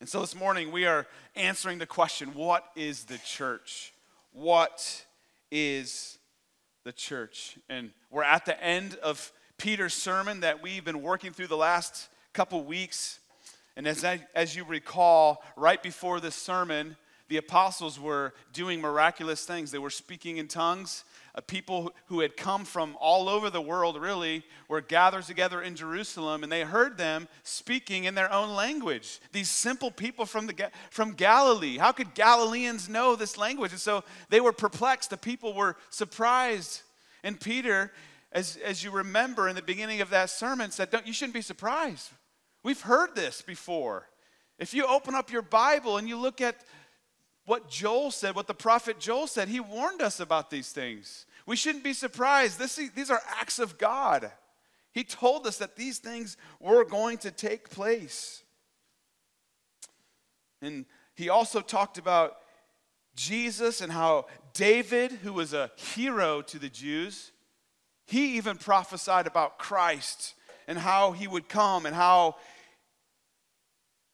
And so this morning we are answering the question what is the church? What is the church? And we're at the end of Peter's sermon that we've been working through the last couple weeks. And as, I, as you recall, right before this sermon, the apostles were doing miraculous things. They were speaking in tongues, people who had come from all over the world, really, were gathered together in Jerusalem, and they heard them speaking in their own language. These simple people from, the, from Galilee. How could Galileans know this language? And so they were perplexed. The people were surprised. And Peter, as, as you remember in the beginning of that sermon, said, Don't, You shouldn't be surprised. We've heard this before. If you open up your Bible and you look at what Joel said, what the prophet Joel said. He warned us about these things. We shouldn't be surprised. This, these are acts of God. He told us that these things were going to take place. And he also talked about Jesus and how David, who was a hero to the Jews, he even prophesied about Christ and how he would come and how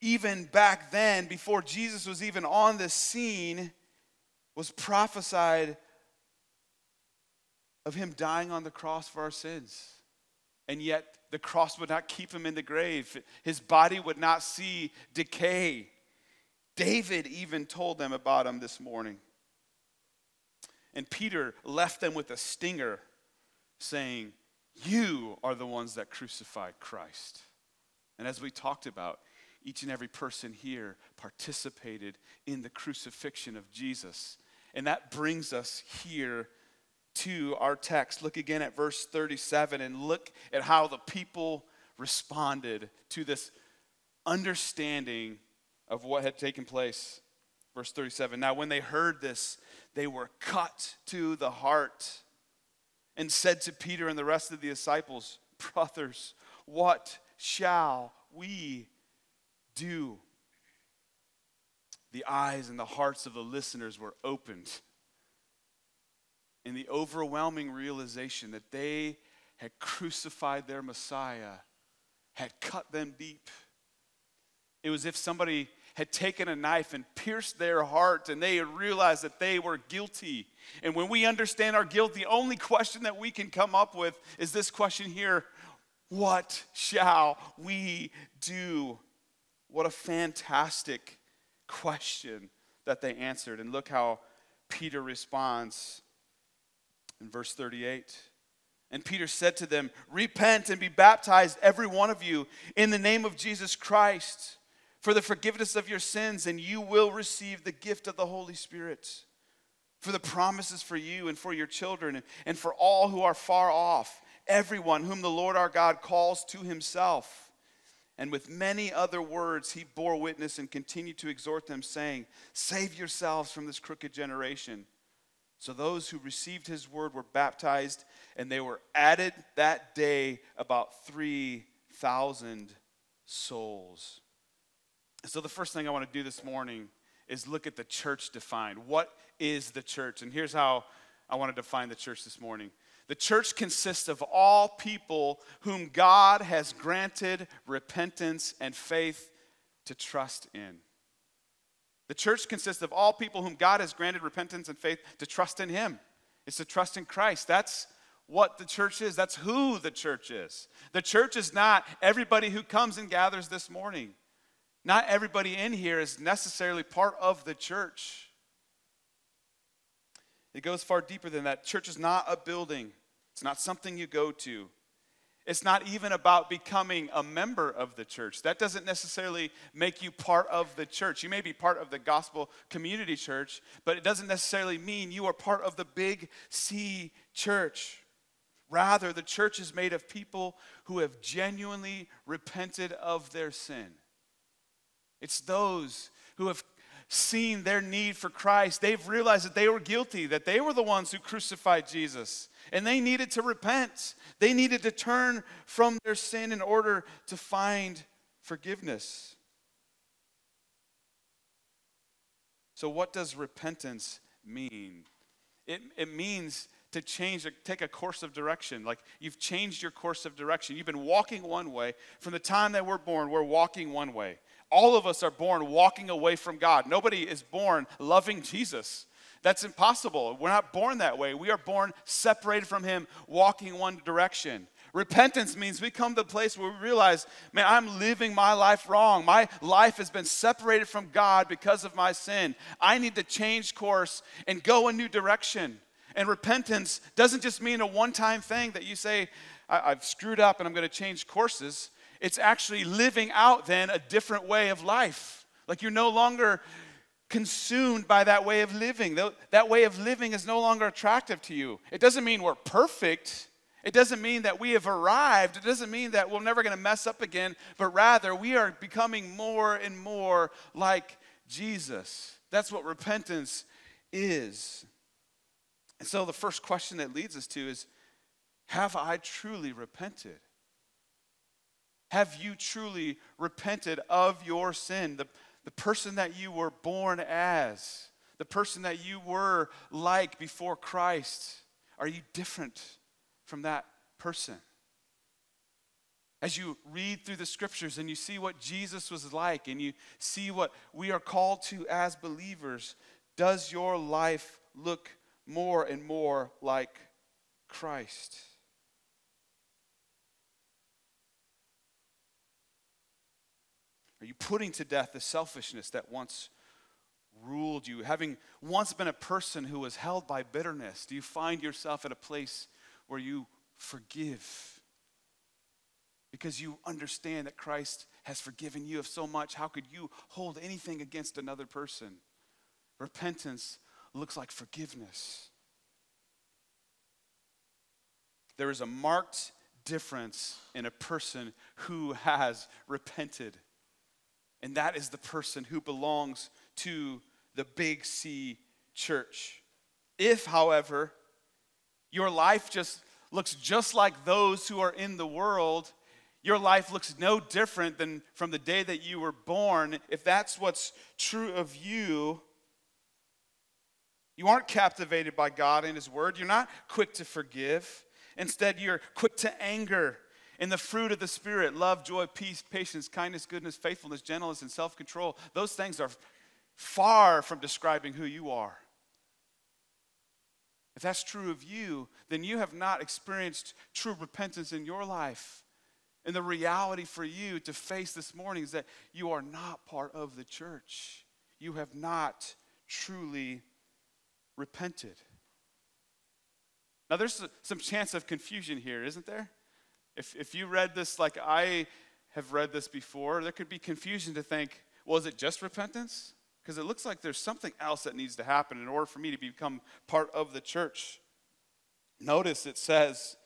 even back then, before Jesus was even on the scene, was prophesied of him dying on the cross for our sins. And yet, the cross would not keep him in the grave, his body would not see decay. David even told them about him this morning. And Peter left them with a stinger saying, You are the ones that crucified Christ. And as we talked about, each and every person here participated in the crucifixion of Jesus. And that brings us here to our text. Look again at verse 37 and look at how the people responded to this understanding of what had taken place. Verse 37 Now, when they heard this, they were cut to the heart and said to Peter and the rest of the disciples, Brothers, what shall we do, the eyes and the hearts of the listeners were opened in the overwhelming realization that they had crucified their Messiah, had cut them deep. It was if somebody had taken a knife and pierced their heart and they had realized that they were guilty. And when we understand our guilt, the only question that we can come up with is this question here What shall we do? What a fantastic question that they answered. And look how Peter responds in verse 38. And Peter said to them, Repent and be baptized, every one of you, in the name of Jesus Christ, for the forgiveness of your sins, and you will receive the gift of the Holy Spirit. For the promises for you and for your children, and for all who are far off, everyone whom the Lord our God calls to himself. And with many other words, he bore witness and continued to exhort them, saying, Save yourselves from this crooked generation. So those who received his word were baptized, and they were added that day about 3,000 souls. So the first thing I want to do this morning is look at the church defined. What is the church? And here's how I want to define the church this morning the church consists of all people whom God has granted repentance and faith to trust in. The church consists of all people whom God has granted repentance and faith to trust in Him. It's to trust in Christ. That's what the church is. That's who the church is. The church is not everybody who comes and gathers this morning. Not everybody in here is necessarily part of the church. It goes far deeper than that. Church is not a building, it's not something you go to. It's not even about becoming a member of the church. That doesn't necessarily make you part of the church. You may be part of the gospel community church, but it doesn't necessarily mean you are part of the big C church. Rather, the church is made of people who have genuinely repented of their sin. It's those who have seen their need for Christ, they've realized that they were guilty, that they were the ones who crucified Jesus. And they needed to repent. They needed to turn from their sin in order to find forgiveness. So, what does repentance mean? It, it means to change, take a course of direction. Like you've changed your course of direction. You've been walking one way. From the time that we're born, we're walking one way. All of us are born walking away from God. Nobody is born loving Jesus. That's impossible. We're not born that way. We are born separated from Him, walking one direction. Repentance means we come to the place where we realize, man, I'm living my life wrong. My life has been separated from God because of my sin. I need to change course and go a new direction. And repentance doesn't just mean a one time thing that you say, I've screwed up and I'm going to change courses. It's actually living out then a different way of life. Like you're no longer consumed by that way of living. That way of living is no longer attractive to you. It doesn't mean we're perfect. It doesn't mean that we have arrived. It doesn't mean that we're never going to mess up again, but rather we are becoming more and more like Jesus. That's what repentance is. And so the first question that leads us to is Have I truly repented? Have you truly repented of your sin? The, the person that you were born as, the person that you were like before Christ. Are you different? from that person. As you read through the scriptures and you see what Jesus was like and you see what we are called to as believers, does your life look more and more like Christ? Are you putting to death the selfishness that once ruled you? Having once been a person who was held by bitterness, do you find yourself at a place where you forgive. Because you understand that Christ has forgiven you of so much. How could you hold anything against another person? Repentance looks like forgiveness. There is a marked difference in a person who has repented. And that is the person who belongs to the Big C church. If, however, your life just looks just like those who are in the world. Your life looks no different than from the day that you were born. If that's what's true of you, you aren't captivated by God and His Word. You're not quick to forgive. Instead, you're quick to anger. In the fruit of the Spirit love, joy, peace, patience, kindness, goodness, faithfulness, gentleness, and self control those things are far from describing who you are. If that's true of you, then you have not experienced true repentance in your life. And the reality for you to face this morning is that you are not part of the church. You have not truly repented. Now, there's some chance of confusion here, isn't there? If, if you read this like I have read this before, there could be confusion to think, well, is it just repentance? because it looks like there's something else that needs to happen in order for me to become part of the church. Notice it says,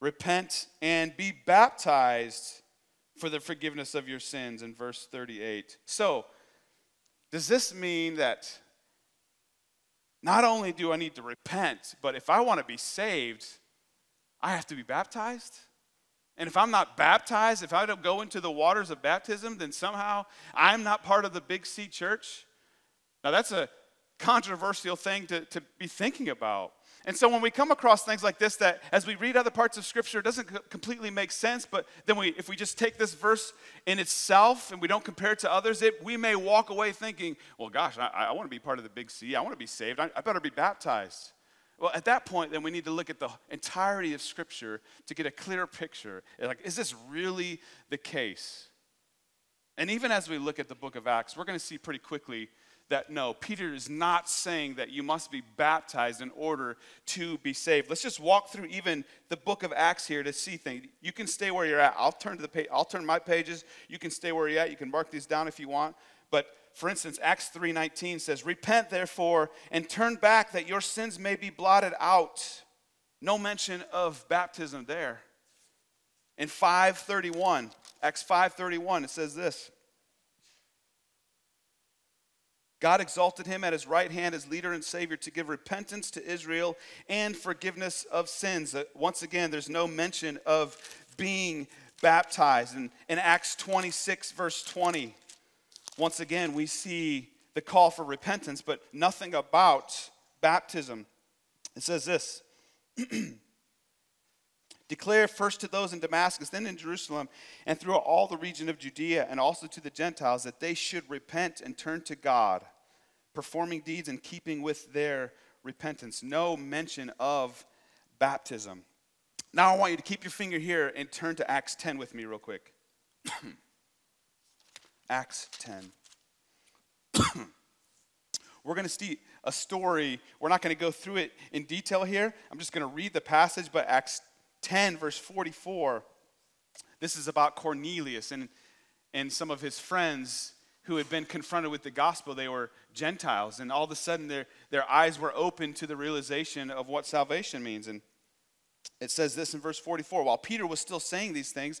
Repent and be baptized for the forgiveness of your sins in verse 38. So, does this mean that not only do I need to repent, but if I want to be saved, I have to be baptized? And if I'm not baptized, if I don't go into the waters of baptism, then somehow I'm not part of the Big C church. Now, that's a controversial thing to, to be thinking about. And so when we come across things like this, that as we read other parts of Scripture, it doesn't completely make sense, but then we, if we just take this verse in itself and we don't compare it to others, it, we may walk away thinking, well, gosh, I, I want to be part of the Big C. I want to be saved. I, I better be baptized. Well, at that point, then we need to look at the entirety of Scripture to get a clear picture. Like, is this really the case? And even as we look at the book of Acts, we're going to see pretty quickly that no, Peter is not saying that you must be baptized in order to be saved. Let's just walk through even the book of Acts here to see things. You can stay where you're at. I'll turn to the page. I'll turn my pages. You can stay where you're at. You can mark these down if you want. But for instance, Acts 3:19 says, "Repent therefore and turn back that your sins may be blotted out." No mention of baptism there. In 531, Acts 5:31, it says this. God exalted him at his right hand as leader and savior to give repentance to Israel and forgiveness of sins. Once again, there's no mention of being baptized. And in Acts 26, verse 20, once again, we see the call for repentance, but nothing about baptism. It says this Declare first to those in Damascus, then in Jerusalem, and throughout all the region of Judea, and also to the Gentiles, that they should repent and turn to God, performing deeds in keeping with their repentance. No mention of baptism. Now I want you to keep your finger here and turn to Acts 10 with me, real quick. Acts 10. We're going to see a story. We're not going to go through it in detail here. I'm just going to read the passage, but Acts 10, verse 44, this is about Cornelius and, and some of his friends who had been confronted with the gospel. They were Gentiles, and all of a sudden their, their eyes were open to the realization of what salvation means. And it says this in verse 44 While Peter was still saying these things,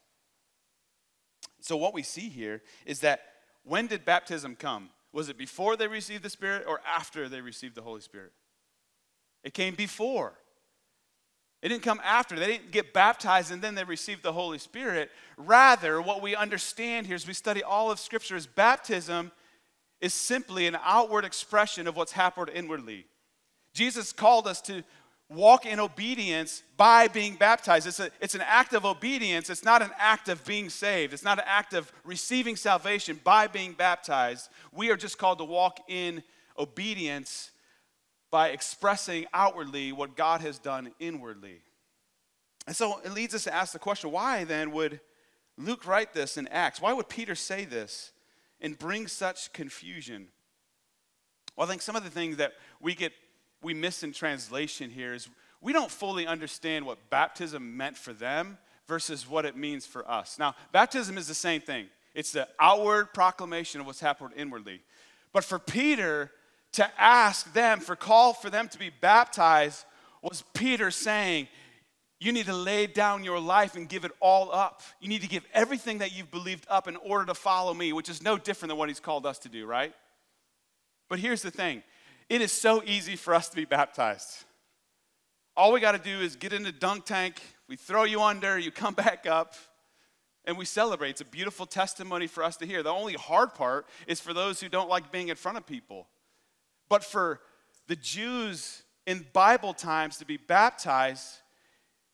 So, what we see here is that when did baptism come? Was it before they received the Spirit or after they received the Holy Spirit? It came before. It didn't come after. They didn't get baptized and then they received the Holy Spirit. Rather, what we understand here as we study all of Scripture is baptism is simply an outward expression of what's happened inwardly. Jesus called us to walk in obedience by being baptized. It's, a, it's an act of obedience. It's not an act of being saved. It's not an act of receiving salvation by being baptized. We are just called to walk in obedience by expressing outwardly what God has done inwardly. And so it leads us to ask the question why then would Luke write this in Acts? Why would Peter say this and bring such confusion? Well, I think some of the things that we get we miss in translation here is we don't fully understand what baptism meant for them versus what it means for us. Now, baptism is the same thing. It's the outward proclamation of what's happened inwardly. But for Peter, to ask them for call for them to be baptized was Peter saying, you need to lay down your life and give it all up. You need to give everything that you've believed up in order to follow me, which is no different than what he's called us to do, right? But here's the thing it is so easy for us to be baptized. All we got to do is get in the dunk tank, we throw you under, you come back up, and we celebrate. It's a beautiful testimony for us to hear. The only hard part is for those who don't like being in front of people. But for the Jews in Bible times to be baptized,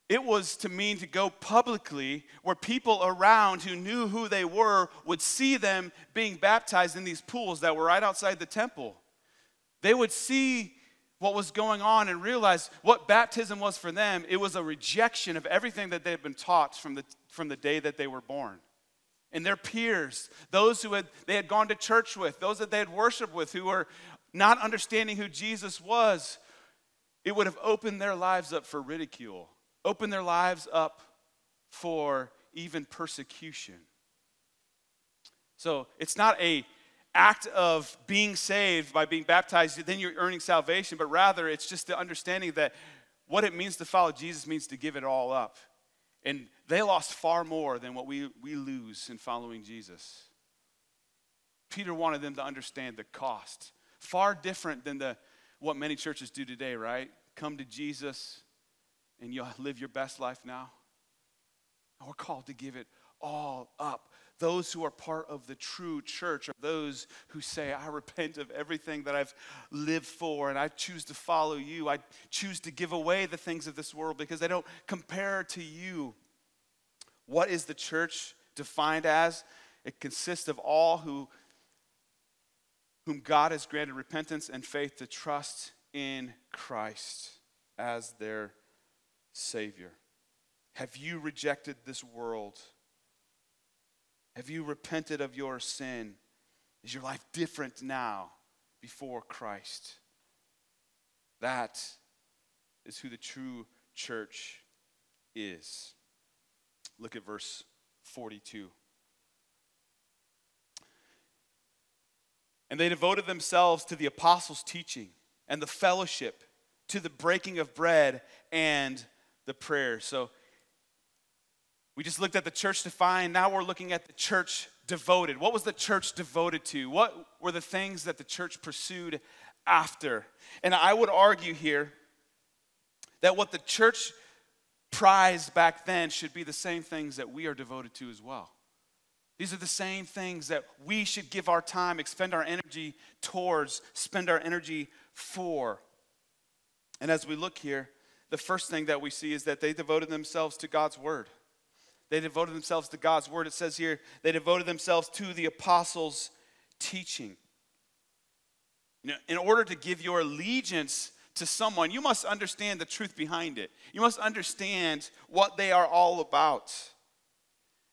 it was to mean to go publicly where people around who knew who they were would see them being baptized in these pools that were right outside the temple. They would see what was going on and realize what baptism was for them. It was a rejection of everything that they had been taught from the, from the day that they were born. And their peers, those who had, they had gone to church with, those that they had worshiped with, who were not understanding who Jesus was, it would have opened their lives up for ridicule, opened their lives up for even persecution. So it's not a act of being saved by being baptized, then you're earning salvation, but rather it's just the understanding that what it means to follow Jesus means to give it all up. And they lost far more than what we, we lose in following Jesus. Peter wanted them to understand the cost Far different than the, what many churches do today, right? Come to Jesus and you'll live your best life now. We're called to give it all up. Those who are part of the true church are those who say, I repent of everything that I've lived for and I choose to follow you. I choose to give away the things of this world because they don't compare to you. What is the church defined as? It consists of all who whom God has granted repentance and faith to trust in Christ as their Savior. Have you rejected this world? Have you repented of your sin? Is your life different now before Christ? That is who the true church is. Look at verse 42. And they devoted themselves to the apostles' teaching and the fellowship, to the breaking of bread and the prayer. So We just looked at the church defined. Now we're looking at the church devoted. What was the church devoted to? What were the things that the church pursued after? And I would argue here that what the church prized back then should be the same things that we are devoted to as well. These are the same things that we should give our time, expend our energy towards, spend our energy for. And as we look here, the first thing that we see is that they devoted themselves to God's word. They devoted themselves to God's word. It says here, they devoted themselves to the apostles' teaching. You know, in order to give your allegiance to someone, you must understand the truth behind it. You must understand what they are all about.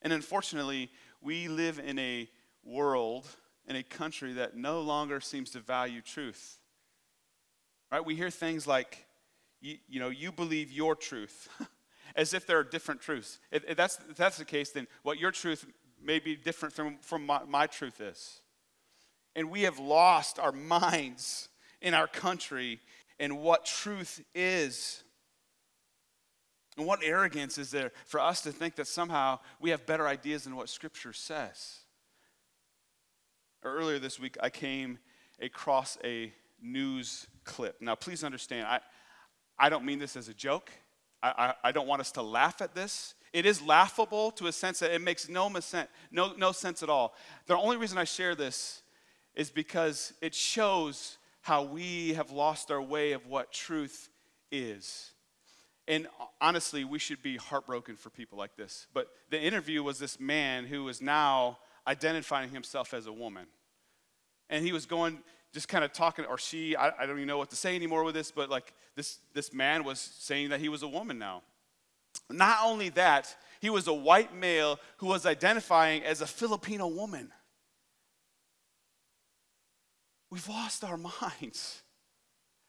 And unfortunately, we live in a world, in a country that no longer seems to value truth. Right? We hear things like, you, you know, you believe your truth, as if there are different truths. If, if, that's, if that's the case, then what your truth may be different from, from my, my truth is. And we have lost our minds in our country and what truth is. And what arrogance is there for us to think that somehow we have better ideas than what Scripture says? Earlier this week, I came across a news clip. Now, please understand, I, I don't mean this as a joke. I, I, I don't want us to laugh at this. It is laughable to a sense that it makes no, no, no sense at all. The only reason I share this is because it shows how we have lost our way of what truth is. And honestly, we should be heartbroken for people like this. But the interview was this man who was now identifying himself as a woman. And he was going, just kind of talking, or she, I, I don't even know what to say anymore with this, but like this, this man was saying that he was a woman now. Not only that, he was a white male who was identifying as a Filipino woman. We've lost our minds.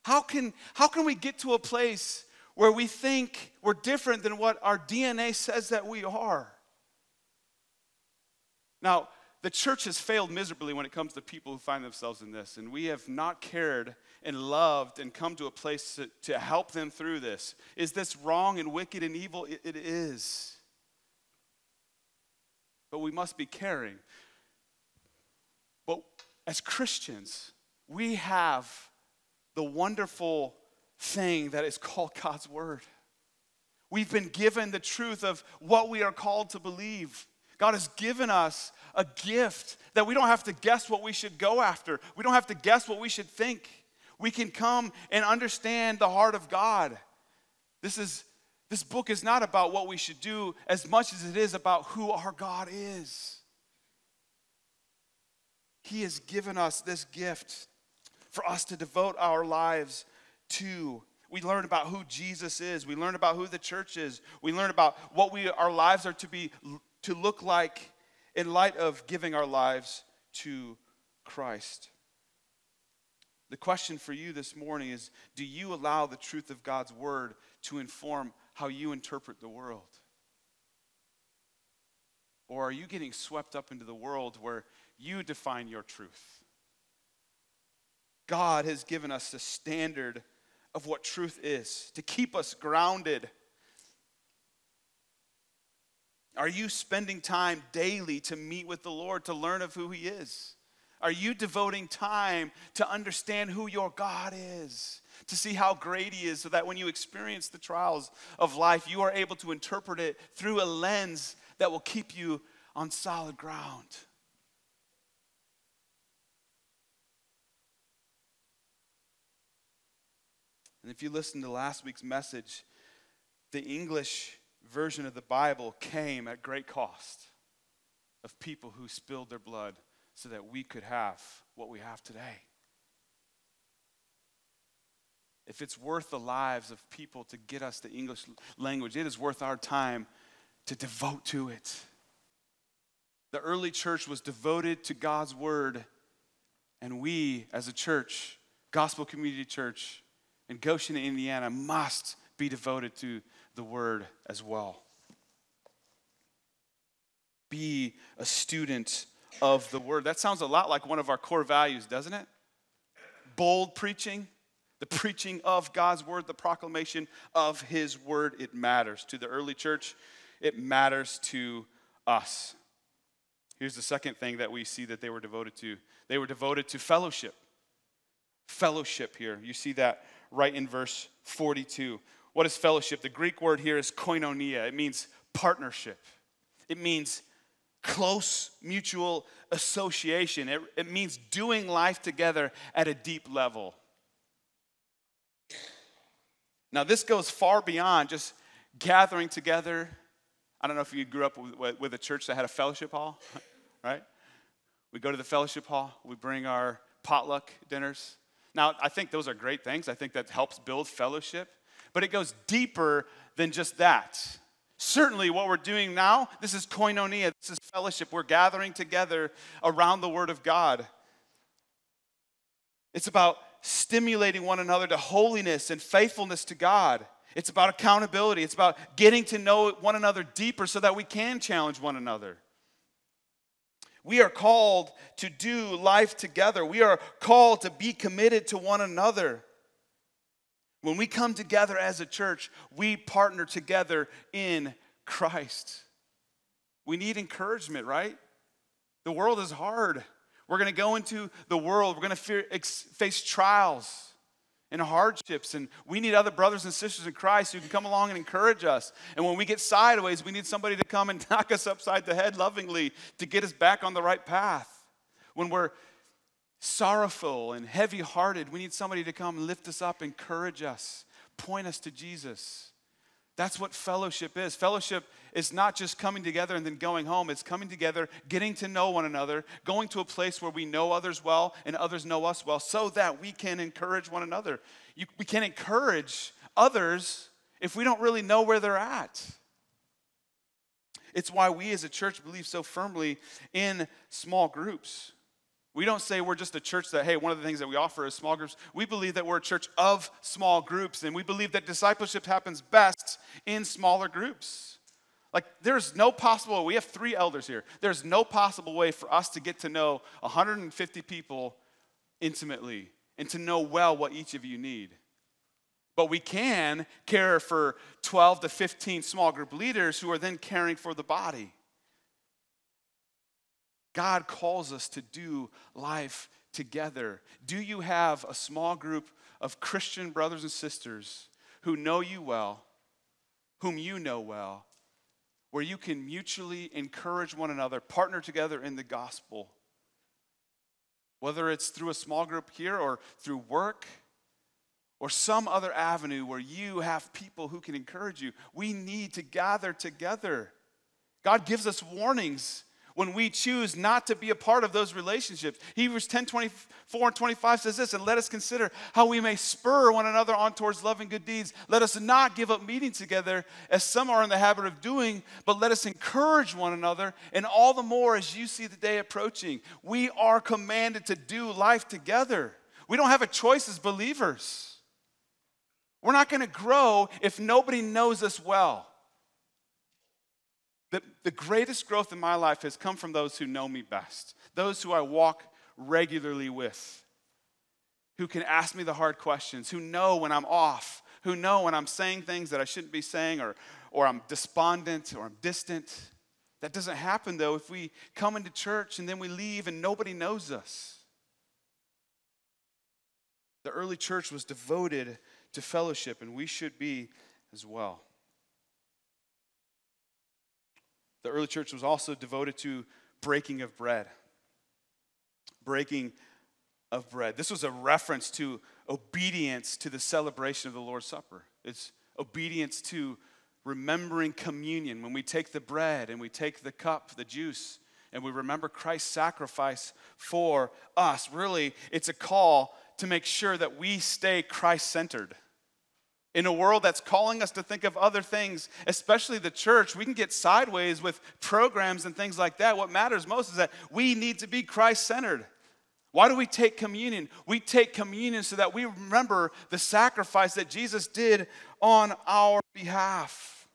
How can, how can we get to a place where we think we're different than what our DNA says that we are. Now, the church has failed miserably when it comes to people who find themselves in this, and we have not cared and loved and come to a place to, to help them through this. Is this wrong and wicked and evil? it, it is. But we must be caring. But as Christians, we have the wonderful thing that is called God's Word. We've been given the truth of what we are called to believe. God has given us a gift that we don't have to guess what we should go after. We don't have to guess what we should think. We can come and understand the heart of God. This is this book is not about what we should do as much as it is about who our God is. He has given us this gift for us to devote our lives to. we learn about who Jesus is. We learn about who the church is. We learn about what we, our lives are to be to look like in light of giving our lives to Christ. The question for you this morning is do you allow the truth of God's word to inform how you interpret the world? Or are you getting swept up into the world where you define your truth? God has given us the standard of what truth is, to keep us grounded. Are you spending time daily to meet with the Lord, to learn of who He is? Are you devoting time to understand who your God is, to see how great He is, so that when you experience the trials of life, you are able to interpret it through a lens that will keep you on solid ground? And if you listen to last week's message, the English version of the Bible came at great cost of people who spilled their blood so that we could have what we have today. If it's worth the lives of people to get us the English language, it is worth our time to devote to it. The early church was devoted to God's word, and we, as a church, Gospel Community Church, in Goshen, Indiana must be devoted to the word as well. Be a student of the word. That sounds a lot like one of our core values, doesn't it? Bold preaching, the preaching of God's word, the proclamation of his word, it matters. To the early church, it matters to us. Here's the second thing that we see that they were devoted to they were devoted to fellowship. Fellowship here. You see that right in verse 42. What is fellowship? The Greek word here is koinonia, it means partnership, it means close mutual association, it, it means doing life together at a deep level. Now, this goes far beyond just gathering together. I don't know if you grew up with, with a church that had a fellowship hall, right? We go to the fellowship hall, we bring our potluck dinners. Now, I think those are great things. I think that helps build fellowship, but it goes deeper than just that. Certainly, what we're doing now, this is koinonia, this is fellowship. We're gathering together around the Word of God. It's about stimulating one another to holiness and faithfulness to God. It's about accountability. It's about getting to know one another deeper so that we can challenge one another. We are called to do life together. We are called to be committed to one another. When we come together as a church, we partner together in Christ. We need encouragement, right? The world is hard. We're going to go into the world, we're going to face trials and hardships. And we need other brothers and sisters in Christ who can come along and encourage us. And when we get sideways, we need somebody to come and knock us upside the head lovingly to get us back on the right path. When we're sorrowful and heavy hearted, we need somebody to come lift us up, encourage us, point us to Jesus. That's what fellowship is. Fellowship is not just coming together and then going home. It's coming together, getting to know one another, going to a place where we know others well and others know us well so that we can encourage one another. You, we can't encourage others if we don't really know where they're at. It's why we as a church believe so firmly in small groups. We don't say we're just a church that, hey, one of the things that we offer is small groups. We believe that we're a church of small groups, and we believe that discipleship happens best in smaller groups. Like, there's no possible, we have three elders here. There's no possible way for us to get to know 150 people intimately and to know well what each of you need. But we can care for 12 to 15 small group leaders who are then caring for the body. God calls us to do life together. Do you have a small group of Christian brothers and sisters who know you well, whom you know well, where you can mutually encourage one another, partner together in the gospel? Whether it's through a small group here or through work or some other avenue where you have people who can encourage you, we need to gather together. God gives us warnings when we choose not to be a part of those relationships. Hebrews 10 24 and 25 says this, and let us consider how we may spur one another on towards love and good deeds. Let us not give up meeting together as some are in the habit of doing, but let us encourage one another, and all the more as you see the day approaching. We are commanded to do life together. We don't have a choice as believers. We're not going to grow if nobody knows us well. The, greatest growth in my life has come from those who know me best, those who I walk regularly with, who can ask me the hard questions, who know when I'm off, who know when I'm saying things that I shouldn't be saying, or, or I'm despondent or I'm distant. That doesn't happen though if we come into church and then we leave and nobody knows us. The early church was devoted to fellowship, and we should be as well. The early church was also devoted to breaking of bread. Breaking of bread. This was a reference to obedience to the celebration of the Lord's Supper. It's obedience to remembering communion. When we take the bread and we take the cup, the juice, and we remember Christ's sacrifice for us, really, it's a call to make sure that we stay Christ centered. In a world that's calling us to think of other things, especially the church, we can get sideways with programs and things like that. What matters most is that we need to be Christ centered. Why do we take communion? We take communion so that we remember the sacrifice that Jesus did on our behalf.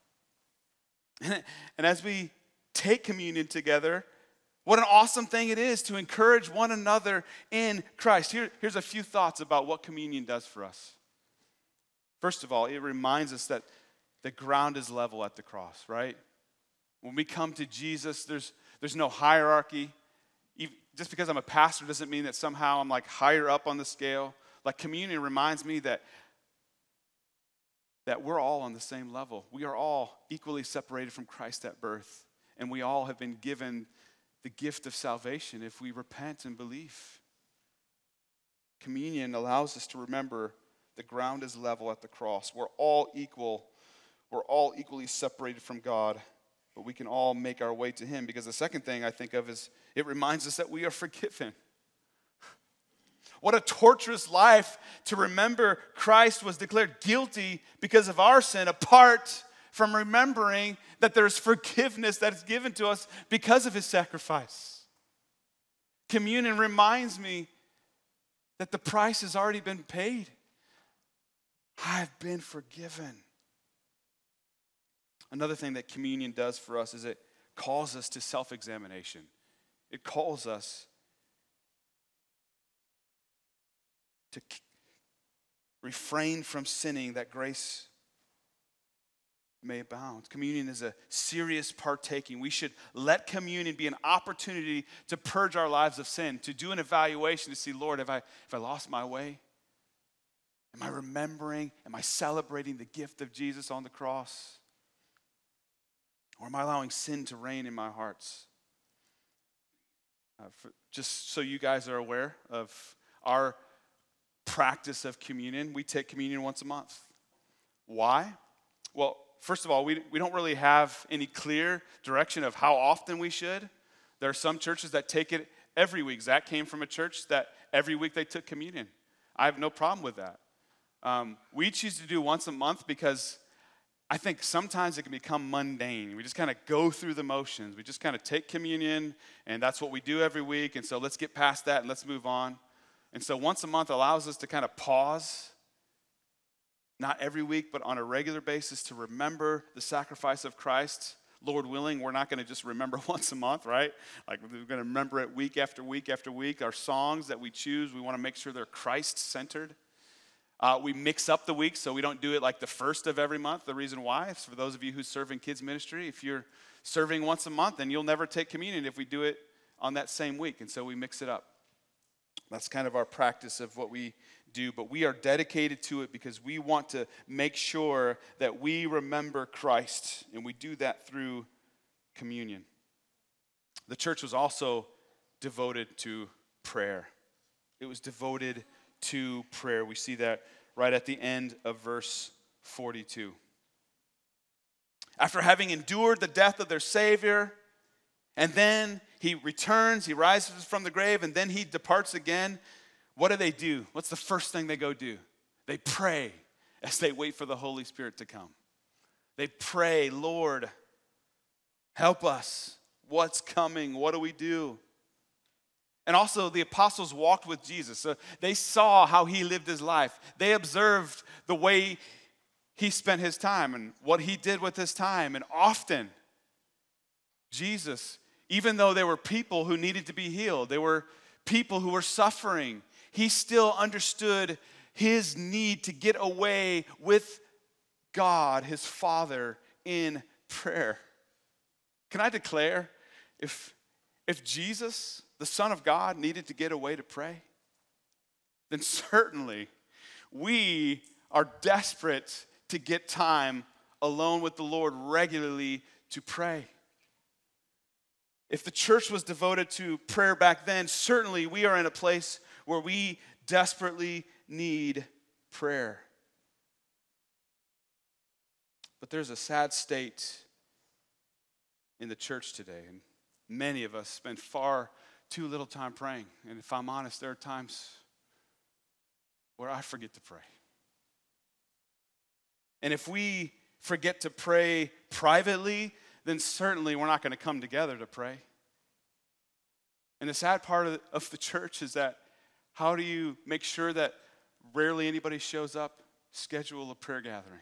And as we take communion together, what an awesome thing it is to encourage one another in Christ. Here, here's a few thoughts about what communion does for us. First of all, it reminds us that the ground is level at the cross, right? When we come to Jesus, there's, there's no hierarchy. Just because I'm a pastor doesn't mean that somehow I'm like higher up on the scale. Like communion reminds me that that we're all on the same level. We are all equally separated from Christ at birth, and we all have been given the gift of salvation if we repent and believe. Communion allows us to remember the ground is level at the cross. We're all equal. We're all equally separated from God, but we can all make our way to Him. Because the second thing I think of is it reminds us that we are forgiven. What a torturous life to remember Christ was declared guilty because of our sin, apart from remembering that there's forgiveness that is given to us because of his sacrifice. Communion reminds me that the price has already been paid. I've been forgiven. Another thing that communion does for us is it calls us to self examination. It calls us to refrain from sinning that grace may abound. Communion is a serious partaking. We should let communion be an opportunity to purge our lives of sin, to do an evaluation to see, Lord, have I, have I lost my way? Am I remembering? Am I celebrating the gift of Jesus on the cross? Or am I allowing sin to reign in my hearts? Uh, for, just so you guys are aware of our practice of communion, we take communion once a month. Why? Well, first of all, we, we don't really have any clear direction of how often we should. There are some churches that take it every week. Zach came from a church that every week they took communion. I have no problem with that. Um, we choose to do once a month because I think sometimes it can become mundane. We just kind of go through the motions. We just kind of take communion, and that's what we do every week. And so let's get past that and let's move on. And so once a month allows us to kind of pause, not every week, but on a regular basis to remember the sacrifice of Christ. Lord willing, we're not going to just remember once a month, right? Like we're going to remember it week after week after week. Our songs that we choose, we want to make sure they're Christ centered. Uh, we mix up the weeks, so we don't do it like the first of every month. The reason why is for those of you who serve in kids' ministry, if you're serving once a month, then you'll never take communion if we do it on that same week. And so we mix it up. That's kind of our practice of what we do, but we are dedicated to it because we want to make sure that we remember Christ, and we do that through communion. The church was also devoted to prayer. It was devoted to prayer. We see that right at the end of verse 42. After having endured the death of their Savior, and then he returns, he rises from the grave, and then he departs again. What do they do? What's the first thing they go do? They pray as they wait for the Holy Spirit to come. They pray, Lord, help us. What's coming? What do we do? And also, the apostles walked with Jesus. So they saw how he lived his life. They observed the way he spent his time and what he did with his time. And often, Jesus even though there were people who needed to be healed, there were people who were suffering, he still understood his need to get away with God, his Father, in prayer. Can I declare if, if Jesus, the Son of God, needed to get away to pray, then certainly we are desperate to get time alone with the Lord regularly to pray. If the church was devoted to prayer back then, certainly we are in a place where we desperately need prayer. But there's a sad state in the church today, and many of us spend far too little time praying. And if I'm honest, there are times where I forget to pray. And if we forget to pray privately, then certainly we're not going to come together to pray. And the sad part of, the church is that how do you make sure that rarely anybody shows up? Schedule a prayer gathering.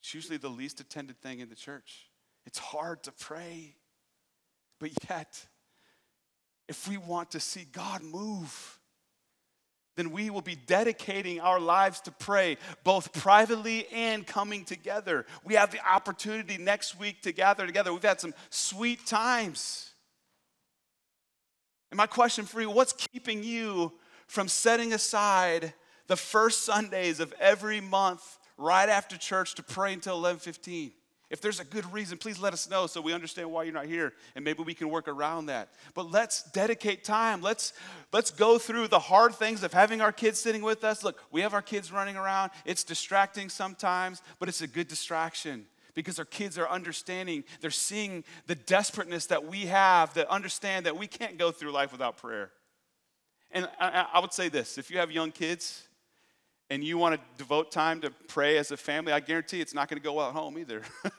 It's usually the least attended thing in the church. It's hard to pray. But yet, if we want to see God move, then we will be dedicating our lives to pray, both privately and coming together. We have the opportunity next week to gather together. We've had some sweet times. And my question for you what's keeping you from setting aside the first Sundays of every month right after church to pray until 11:15? If there's a good reason, please let us know so we understand why you're not here and maybe we can work around that. But let's dedicate time. Let's let's go through the hard things of having our kids sitting with us. Look, we have our kids running around. It's distracting sometimes, but it's a good distraction because our kids are understanding, they're seeing the desperateness that we have that understand that we can't go through life without prayer. And I, I would say this, if you have young kids, and you want to devote time to pray as a family, I guarantee it's not going to go well at home either.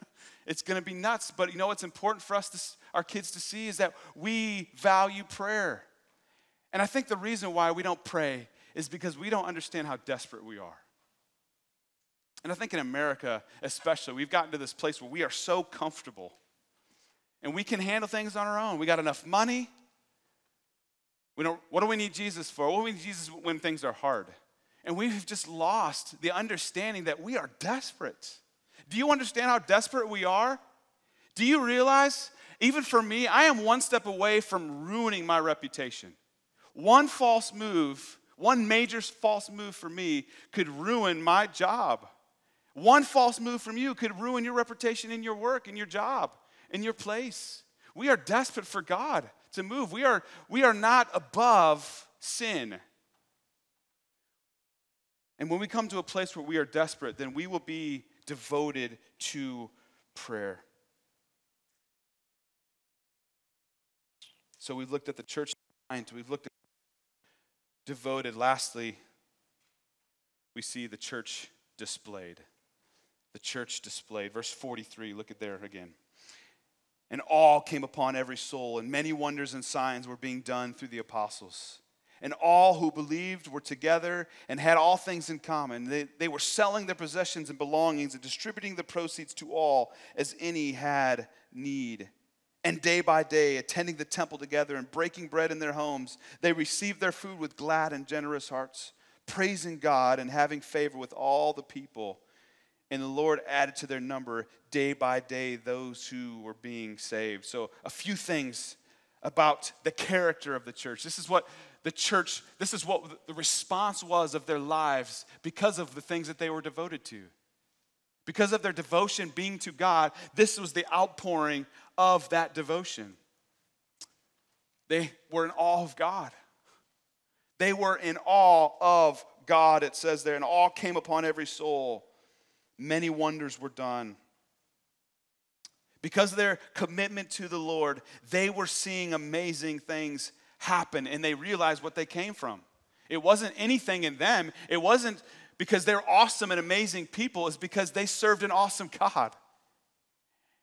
it's going to be nuts. But you know what's important for us, to, our kids, to see is that we value prayer. And I think the reason why we don't pray is because we don't understand how desperate we are. And I think in America, especially, we've gotten to this place where we are so comfortable and we can handle things on our own. We got enough money. We don't, what do we need Jesus for? What do we need Jesus when things are hard? And we've just lost the understanding that we are desperate. Do you understand how desperate we are? Do you realize, even for me, I am one step away from ruining my reputation. One false move, one major false move for me could ruin my job. One false move from you could ruin your reputation in your work, in your job, in your place. We are desperate for God to move. We are, we are not above sin. And when we come to a place where we are desperate, then we will be devoted to prayer. So we've looked at the church mind, we've looked at devoted. Lastly, we see the church displayed. The church displayed. Verse 43, look at there again. And awe came upon every soul, and many wonders and signs were being done through the apostles and all who believed were together and had all things in common. They, they were selling their possessions and belongings and distributing the proceeds to all as any had need. And day by day, attending the temple together and breaking bread in their homes, they received their food with glad and generous hearts, praising God and having favor with all the people. And the Lord added to their number day by day those who were being saved. So, a few things about the character of the church. This is what the church, this is what the response was of their lives because of the things that they were devoted to. Because of their devotion being to God, this was the outpouring of that devotion. They were in awe of God. They were in awe of God, it says there, and awe came upon every soul. Many wonders were done. Because of their commitment to the Lord, they were seeing amazing things happen and they realized what they came from. It wasn't anything in them, it wasn't because they're awesome and amazing people, it's because they served an awesome God.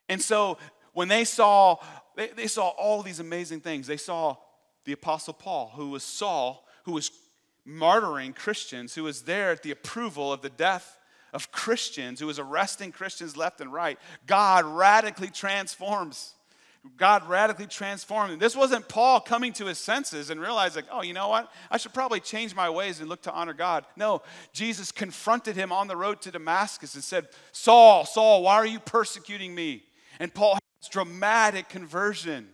And so when they saw, they, they saw all these amazing things. They saw the Apostle Paul, who was Saul, who was martyring Christians, who was there at the approval of the death of Christians, who was arresting Christians left and right. God radically transforms. God radically transformed him. This wasn't Paul coming to his senses and realizing, oh, you know what? I should probably change my ways and look to honor God. No, Jesus confronted him on the road to Damascus and said, Saul, Saul, why are you persecuting me? And Paul had this dramatic conversion,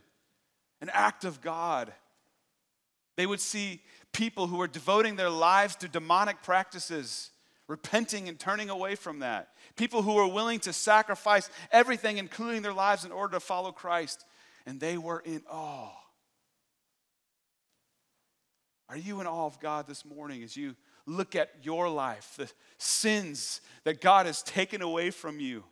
an act of God. They would see people who were devoting their lives to demonic practices repenting and turning away from that. People who were willing to sacrifice everything, including their lives, in order to follow Christ. And they were in awe. Are you in awe of God this morning as you look at your life, the sins that God has taken away from you?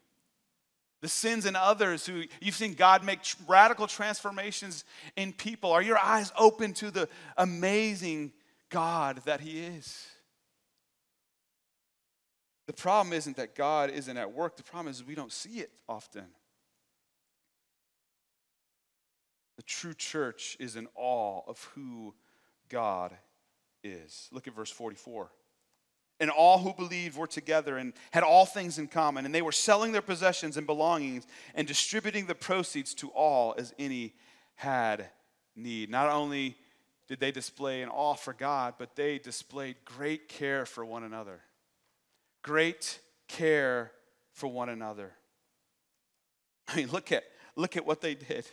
The sins in others who you've seen God make radical transformations in people. Are your eyes open to the amazing God that He is? The problem isn't that God isn't at work, the problem is we don't see it often. The true church is in awe of who God is. Look at verse 44. And all who believed were together and had all things in common, and they were selling their possessions and belongings and distributing the proceeds to all as any had need. Not only did they display an awe for God, but they displayed great care for one another. Great care for one another. I mean, look at, look at what they did.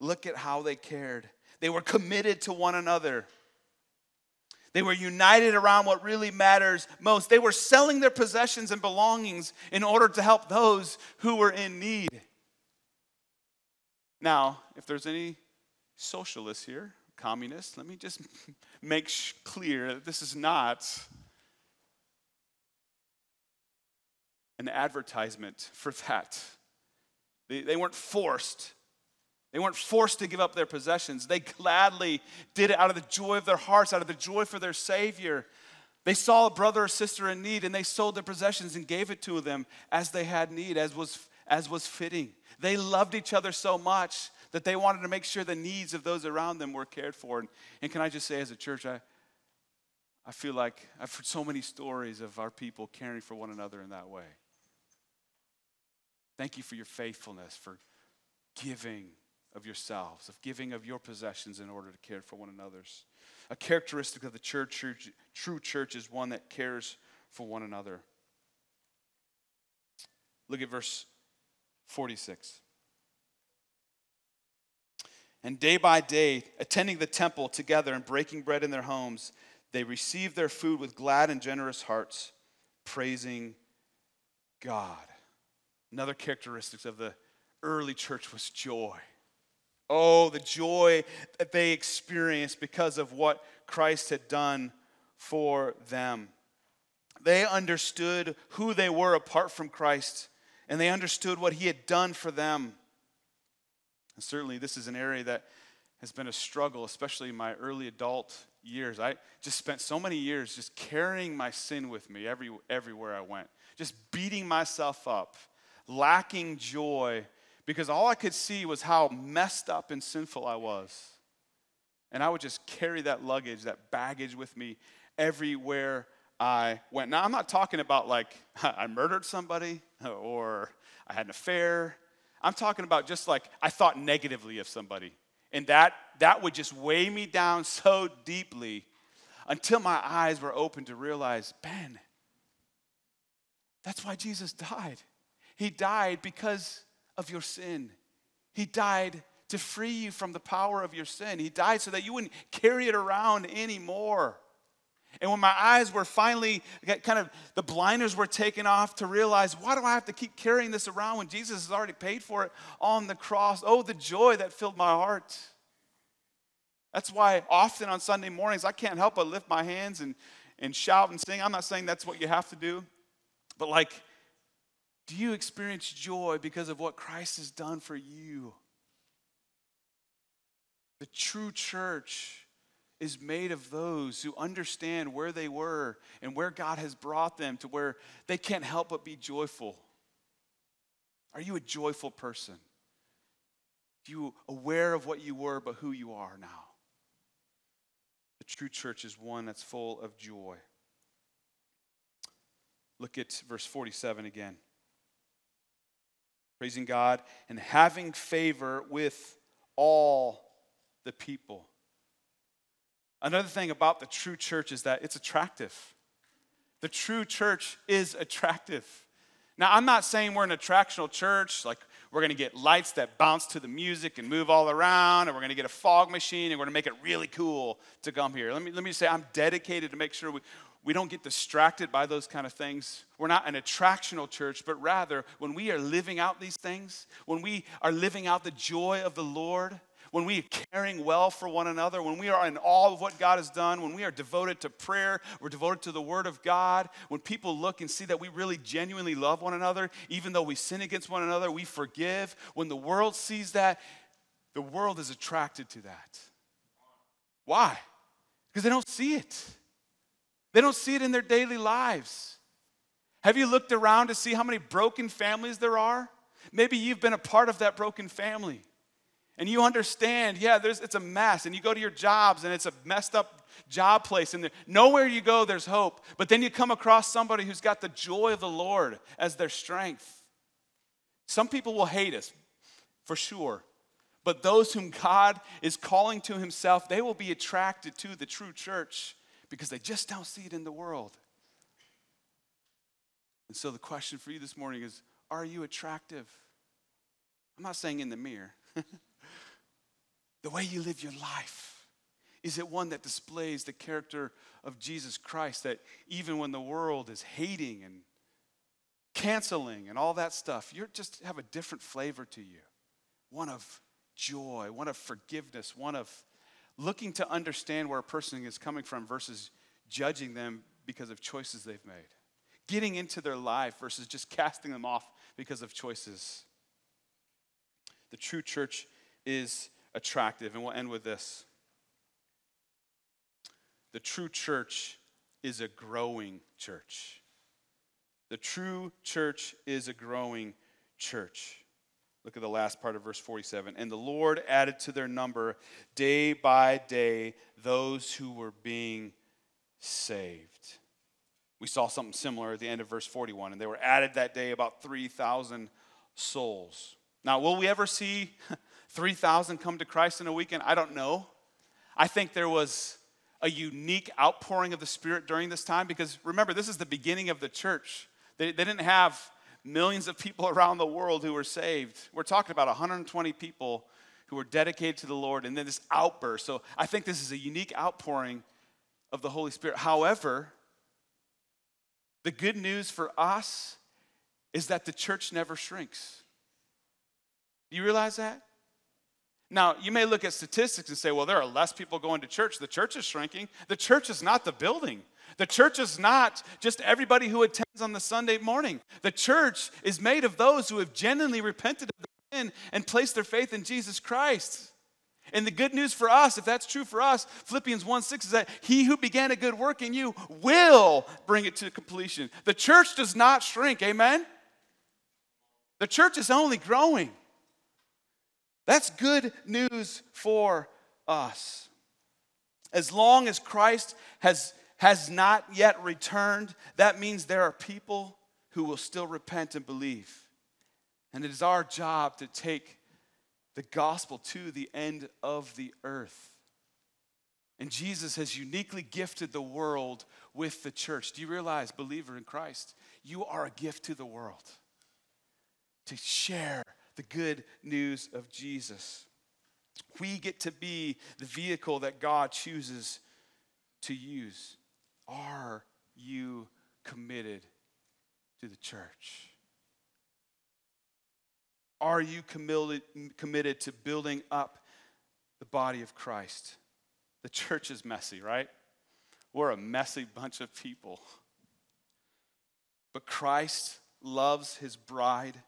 Look at how they cared. They were committed to one another. They were united around what really matters most. They were selling their possessions and belongings in order to help those who were in need. Now, if there's any socialists here, communists, let me just make clear that this is not an advertisement for that. They, they weren't forced. They weren't forced to give up their possessions. They gladly did it out of the joy of their hearts, out of the joy for their Savior. They saw a brother or sister in need and they sold their possessions and gave it to them as they had need, as was, as was fitting. They loved each other so much that they wanted to make sure the needs of those around them were cared for. And, and can I just say, as a church, I, I feel like I've heard so many stories of our people caring for one another in that way. Thank you for your faithfulness, for giving of yourselves, of giving of your possessions in order to care for one another's. A characteristic of the church, church, true church is one that cares for one another. Look at verse 46 and day by day, attending the temple together and breaking bread in their homes, they received their food with glad and generous hearts, praising God. Another characteristic of the early church was joy. Oh, the joy that they experienced because of what Christ had done for them. They understood who they were apart from Christ, and they understood what he had done for them. And certainly, this is an area that has been a struggle, especially in my early adult years. I just spent so many years just carrying my sin with me every, everywhere I went, just beating myself up, lacking joy, because all I could see was how messed up and sinful I was. And I would just carry that luggage, that baggage with me everywhere I went. Now, I'm not talking about like I murdered somebody or I had an affair I'm talking about just like I thought negatively of somebody. And that, that would just weigh me down so deeply until my eyes were open to realize, Ben, that's why Jesus died. He died because of your sin. He died to free you from the power of your sin. He died so that you wouldn't carry it around anymore. And when my eyes were finally kind of the blinders were taken off to realize, why do I have to keep carrying this around when Jesus has already paid for it on the cross? Oh, the joy that filled my heart. That's why often on Sunday mornings I can't help but lift my hands and, and shout and sing. I'm not saying that's what you have to do, but like, do you experience joy because of what Christ has done for you? The true church is made of those who understand where they were and where God has brought them to where they can't help but be joyful. Are you a joyful person? Are you aware of what you were but who you are now? The true church is one that's full of joy. Look at verse 47 again. Praising God and having favor with all the people. Another thing about the true church is that it's attractive. The true church is attractive. Now, I'm not saying we're an attractional church, like we're gonna get lights that bounce to the music and move all around, and we're gonna get a fog machine and we're gonna make it really cool to come here. Let me, let me say, I'm dedicated to make sure we, we don't get distracted by those kind of things. We're not an attractional church, but rather, when we are living out these things, when we are living out the joy of the Lord, when we are caring well for one another, when we are in awe of what God has done, when we are devoted to prayer, we're devoted to the Word of God, when people look and see that we really genuinely love one another, even though we sin against one another, we forgive. When the world sees that, the world is attracted to that. Why? Because they don't see it. They don't see it in their daily lives. Have you looked around to see how many broken families there are? Maybe you've been a part of that broken family and you understand, yeah, it's a mess, and you go to your jobs and it's a messed up job place, and there, nowhere you go, there's hope. But then you come across somebody who's got the joy of the Lord as their strength. Some people will hate us, for sure. But those whom God is calling to himself, they will be attracted to the true church because they just don't see it in the world. And so the question for you this morning is Are you attractive? I'm not saying in the mirror. the way you live your life. Is it one that displays the character of Jesus Christ that even when the world is hating and canceling and all that stuff, you just have a different flavor to you? One of joy, one of forgiveness, one of looking to understand where a person is coming from versus judging them because of choices they've made. Getting into their life versus just casting them off because of choices. The true church is attractive. And we'll end with this the true church is a growing church. The true church is a growing church. Look at the last part of verse 47. And the Lord added to their number day by day those who were being saved. We saw something similar at the end of verse 41, and they were added that day about 3,000 souls. Now, will we ever see 3,000 come to Christ in a weekend? I don't know. I think there was a unique outpouring of the Spirit during this time because remember, this is the beginning of the church. They, they didn't have millions of people around the world who were saved. We're talking about 120 people who were dedicated to the Lord and then this outburst. So I think this is a unique outpouring of the Holy Spirit. However, the good news for us is that the church never shrinks. Do you realize that? Now, you may look at statistics and say, well, there are less people going to church. The church is shrinking. The church is not the building. The church is not just everybody who attends on the Sunday morning. The church is made of those who have genuinely repented of their sin and placed their faith in Jesus Christ. And the good news for us, if that's true for us, Philippians 1 6 is that he who began a good work in you will bring it to completion. The church does not shrink, amen? The church is only growing. That's good news for us. As long as Christ has, has not yet returned, that means there are people who will still repent and believe. And it is our job to take the gospel to the end of the earth. And Jesus has uniquely gifted the world with the church. Do you realize, believer in Christ, you are a gift to the world to share the good news of Jesus. We get to be the vehicle that God chooses to use. Are you committed to the church? Are you committed, committed to building up the body of Christ? The church is messy, right? We're a messy bunch of people. But Christ loves his bride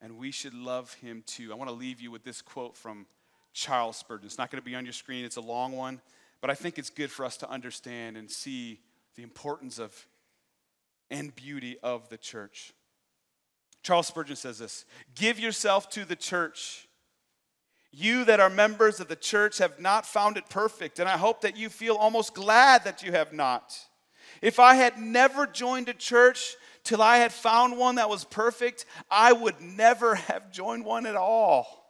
and we should love him too. I want to leave you with this quote from Charles Spurgeon. It's not going to be on your screen, it's a long one, but I think it's good for us to understand and see the importance of and beauty of the church. Charles Spurgeon says this Give yourself to the church. You that are members of the church have not found it perfect, and I hope that you feel almost glad that you have not. If I had never joined a church, till I had found one that was perfect, I would never have joined one at all.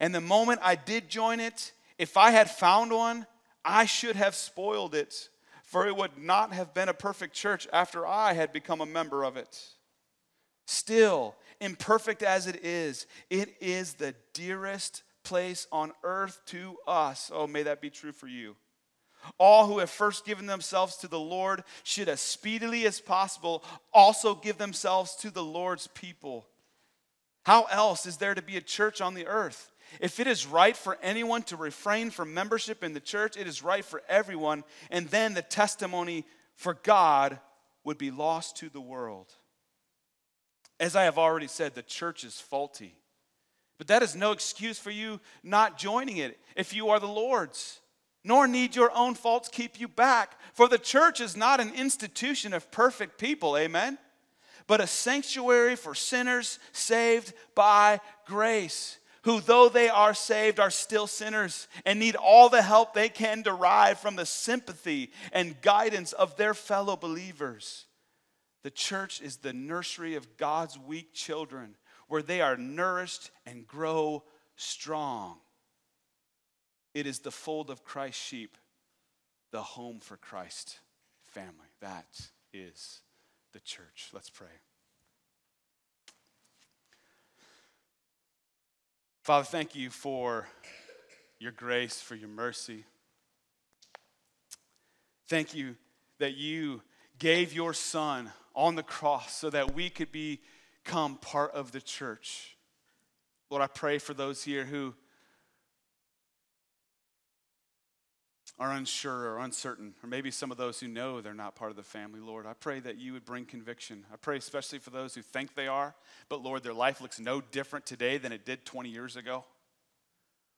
And the moment I did join it, if I had found one, I should have spoiled it, for it would not have been a perfect church after I had become a member of it. Still, imperfect as it is, it is the dearest place on earth to us. Oh, may that be true for you. All who have first given themselves to the Lord should, as speedily as possible, also give themselves to the Lord's people. How else is there to be a church on the earth? If it is right for anyone to refrain from membership in the church, it is right for everyone, and then the testimony for God would be lost to the world. As I have already said, the church is faulty. But that is no excuse for you not joining it if you are the Lord's nor need your own faults keep you back. For the church is not an institution of perfect people, amen, but a sanctuary for sinners saved by grace, who, though they are saved, are still sinners and need all the help they can derive from the sympathy and guidance of their fellow believers. The church is the nursery of God's weak children, where they are nourished and grow strong. It is the fold of Christ's sheep, the home for Christ family. That is the church. Let's pray. Father, thank you for your grace, for your mercy. Thank you that you gave your son on the cross so that we could become part of the church. Lord, I pray for those here who are unsure or uncertain, or maybe some of those who know they're not part of the family, Lord, I pray that you would bring conviction. I pray especially for those who think they are, but Lord, their life looks no different today than it did 20 years ago.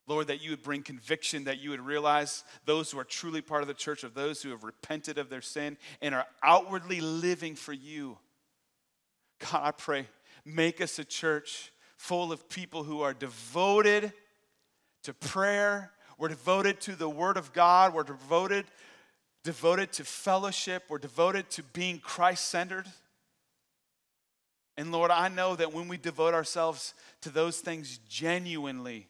Lord, that you would bring conviction, that you would realize those who are truly part of the church, of those who have repented of their sin and are outwardly living for you. God, I pray, make us a church full of people who are devoted to prayer, we're devoted to the Word of God, we're devoted, devoted to fellowship, we're devoted to being Christ centered. And Lord, I know that when we devote ourselves to those things genuinely,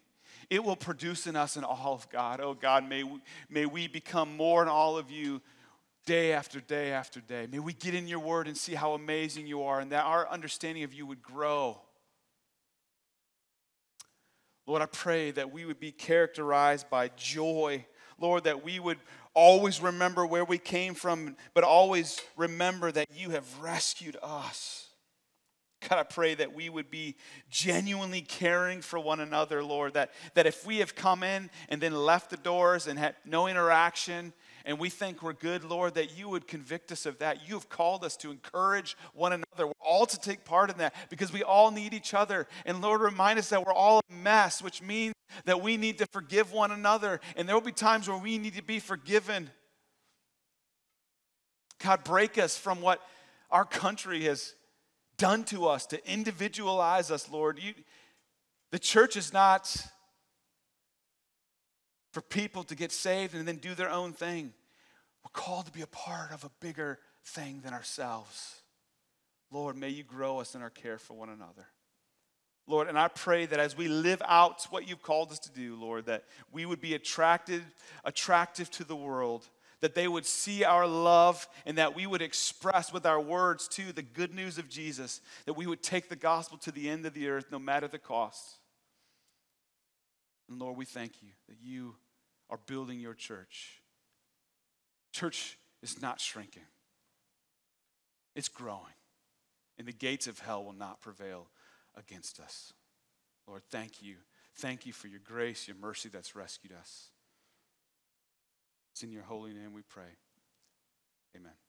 it will produce in us an all of God. Oh God, may we, may we become more in all of you day after day after day. May we get in your word and see how amazing you are and that our understanding of you would grow. Lord, I pray that we would be characterized by joy. Lord, that we would always remember where we came from, but always remember that you have rescued us. God, I pray that we would be genuinely caring for one another, Lord. That, that if we have come in and then left the doors and had no interaction and we think we're good, Lord, that you would convict us of that. You have called us to encourage one another. We're all to take part in that because we all need each other. And Lord, remind us that we're all a mess, which means that we need to forgive one another. And there will be times where we need to be forgiven. God, break us from what our country has done to us to individualize us, Lord. You, the church is not for people to get saved and then do their own thing. We're called to be a part of a bigger thing than ourselves. Lord, may you grow us in our care for one another. Lord, and I pray that as we live out what you've called us to do, Lord, that we would be attracted, attractive to the world, that they would see our love, and that we would express with our words too the good news of Jesus, that we would take the gospel to the end of the earth no matter the cost. And Lord, we thank you that you are building your church. Church is not shrinking, it's growing. And the gates of hell will not prevail against us. Lord, thank you. Thank you for your grace, your mercy that's rescued us. It's in your holy name we pray. Amen.